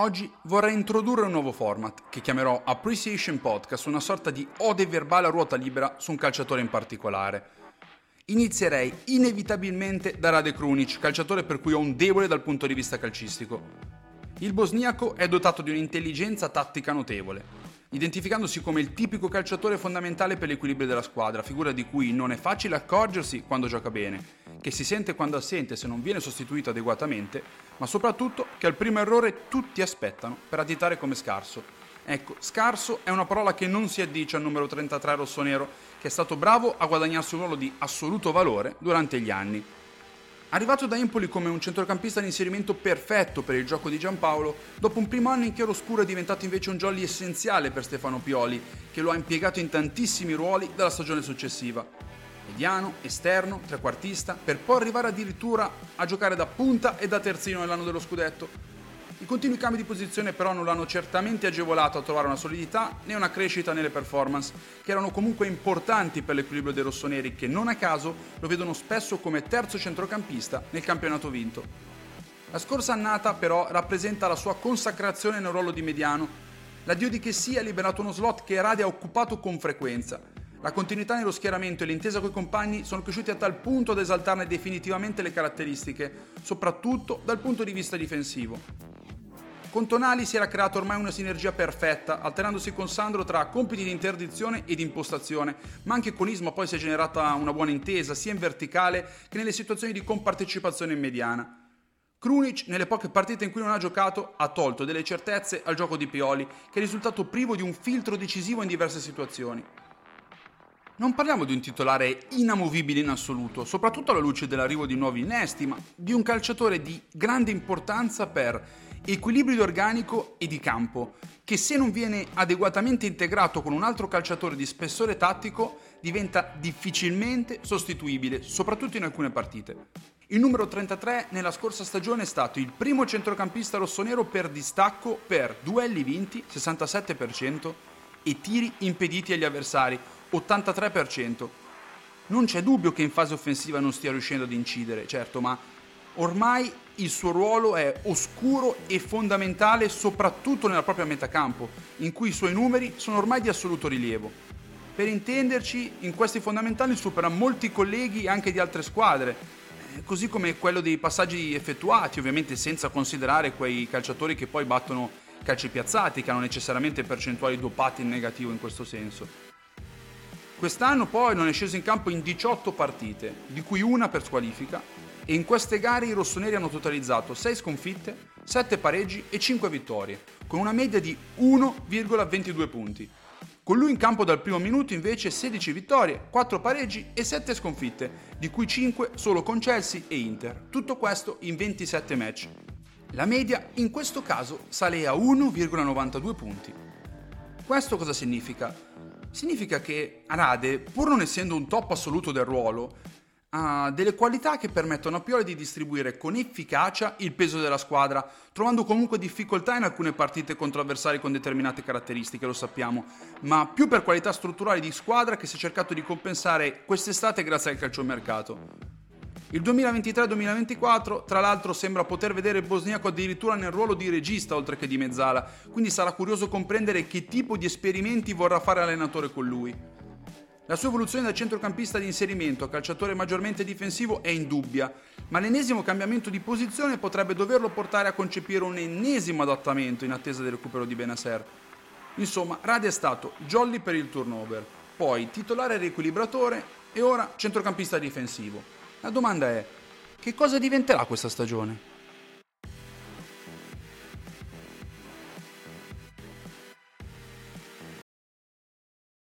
Oggi vorrei introdurre un nuovo format che chiamerò Appreciation Podcast, una sorta di ode verbale a ruota libera su un calciatore in particolare. Inizierei inevitabilmente da Rade Krunic, calciatore per cui ho un debole dal punto di vista calcistico. Il bosniaco è dotato di un'intelligenza tattica notevole, identificandosi come il tipico calciatore fondamentale per l'equilibrio della squadra, figura di cui non è facile accorgersi quando gioca bene, che si sente quando assente se non viene sostituito adeguatamente, ma soprattutto che al primo errore tutti aspettano per additare come scarso. Ecco, scarso è una parola che non si addice al numero 33 rossonero, che è stato bravo a guadagnarsi un ruolo di assoluto valore durante gli anni. Arrivato da Empoli come un centrocampista di inserimento perfetto per il gioco di Giampaolo, dopo un primo anno in chiaroscuro è diventato invece un jolly essenziale per Stefano Pioli, che lo ha impiegato in tantissimi ruoli dalla stagione successiva mediano, esterno, trequartista, per poi arrivare addirittura a giocare da punta e da terzino nell'anno dello scudetto. I continui cambi di posizione però non l'hanno certamente agevolato a trovare una solidità né una crescita nelle performance, che erano comunque importanti per l'equilibrio dei rossoneri che non a caso lo vedono spesso come terzo centrocampista nel campionato vinto. La scorsa annata però rappresenta la sua consacrazione nel ruolo di mediano, l'addio di che sia ha liberato uno slot che Radi ha occupato con frequenza, la continuità nello schieramento e l'intesa coi compagni sono cresciuti a tal punto da esaltarne definitivamente le caratteristiche, soprattutto dal punto di vista difensivo. Con Tonali si era creata ormai una sinergia perfetta, alternandosi con Sandro tra compiti di interdizione e di impostazione, ma anche con Isma poi si è generata una buona intesa, sia in verticale che nelle situazioni di compartecipazione mediana. Krunic, nelle poche partite in cui non ha giocato, ha tolto delle certezze al gioco di Pioli, che è risultato privo di un filtro decisivo in diverse situazioni. Non parliamo di un titolare inamovibile in assoluto, soprattutto alla luce dell'arrivo di nuovi innesti, ma di un calciatore di grande importanza per equilibrio organico e di campo, che se non viene adeguatamente integrato con un altro calciatore di spessore tattico diventa difficilmente sostituibile, soprattutto in alcune partite. Il numero 33 nella scorsa stagione è stato il primo centrocampista rossonero per distacco per duelli vinti, 67%, e tiri impediti agli avversari, 83%. Non c'è dubbio che in fase offensiva non stia riuscendo ad incidere, certo, ma ormai il suo ruolo è oscuro e fondamentale soprattutto nella propria metacampo, in cui i suoi numeri sono ormai di assoluto rilievo. Per intenderci, in questi fondamentali supera molti colleghi anche di altre squadre, eh, così come quello dei passaggi effettuati, ovviamente senza considerare quei calciatori che poi battono calci piazzati, che hanno necessariamente percentuali dopate in negativo in questo senso. Quest'anno poi non è sceso in campo in 18 partite, di cui una per squalifica, e in queste gare i rossoneri hanno totalizzato 6 sconfitte, 7 pareggi e 5 vittorie, con una media di 1,22 punti. Con lui in campo dal primo minuto invece 16 vittorie, 4 pareggi e 7 sconfitte, di cui 5 solo con Chelsea e Inter. Tutto questo in 27 match. La media in questo caso sale a 1,92 punti. Questo cosa significa? Significa che Arade, pur non essendo un top assoluto del ruolo, ha delle qualità che permettono a Pioli di distribuire con efficacia il peso della squadra, trovando comunque difficoltà in alcune partite contro avversari con determinate caratteristiche, lo sappiamo, ma più per qualità strutturali di squadra che si è cercato di compensare quest'estate grazie al calciomercato. Il 2023-2024, tra l'altro, sembra poter vedere il bosniaco addirittura nel ruolo di regista oltre che di mezzala, quindi sarà curioso comprendere che tipo di esperimenti vorrà fare l'allenatore con lui. La sua evoluzione da centrocampista di inserimento a calciatore maggiormente difensivo è indubbia, ma l'ennesimo cambiamento di posizione potrebbe doverlo portare a concepire un ennesimo adattamento in attesa del recupero di Benaser. Insomma, Radi è stato jolly per il turnover, poi titolare riequilibratore e ora centrocampista difensivo. La domanda è, che cosa diventerà questa stagione?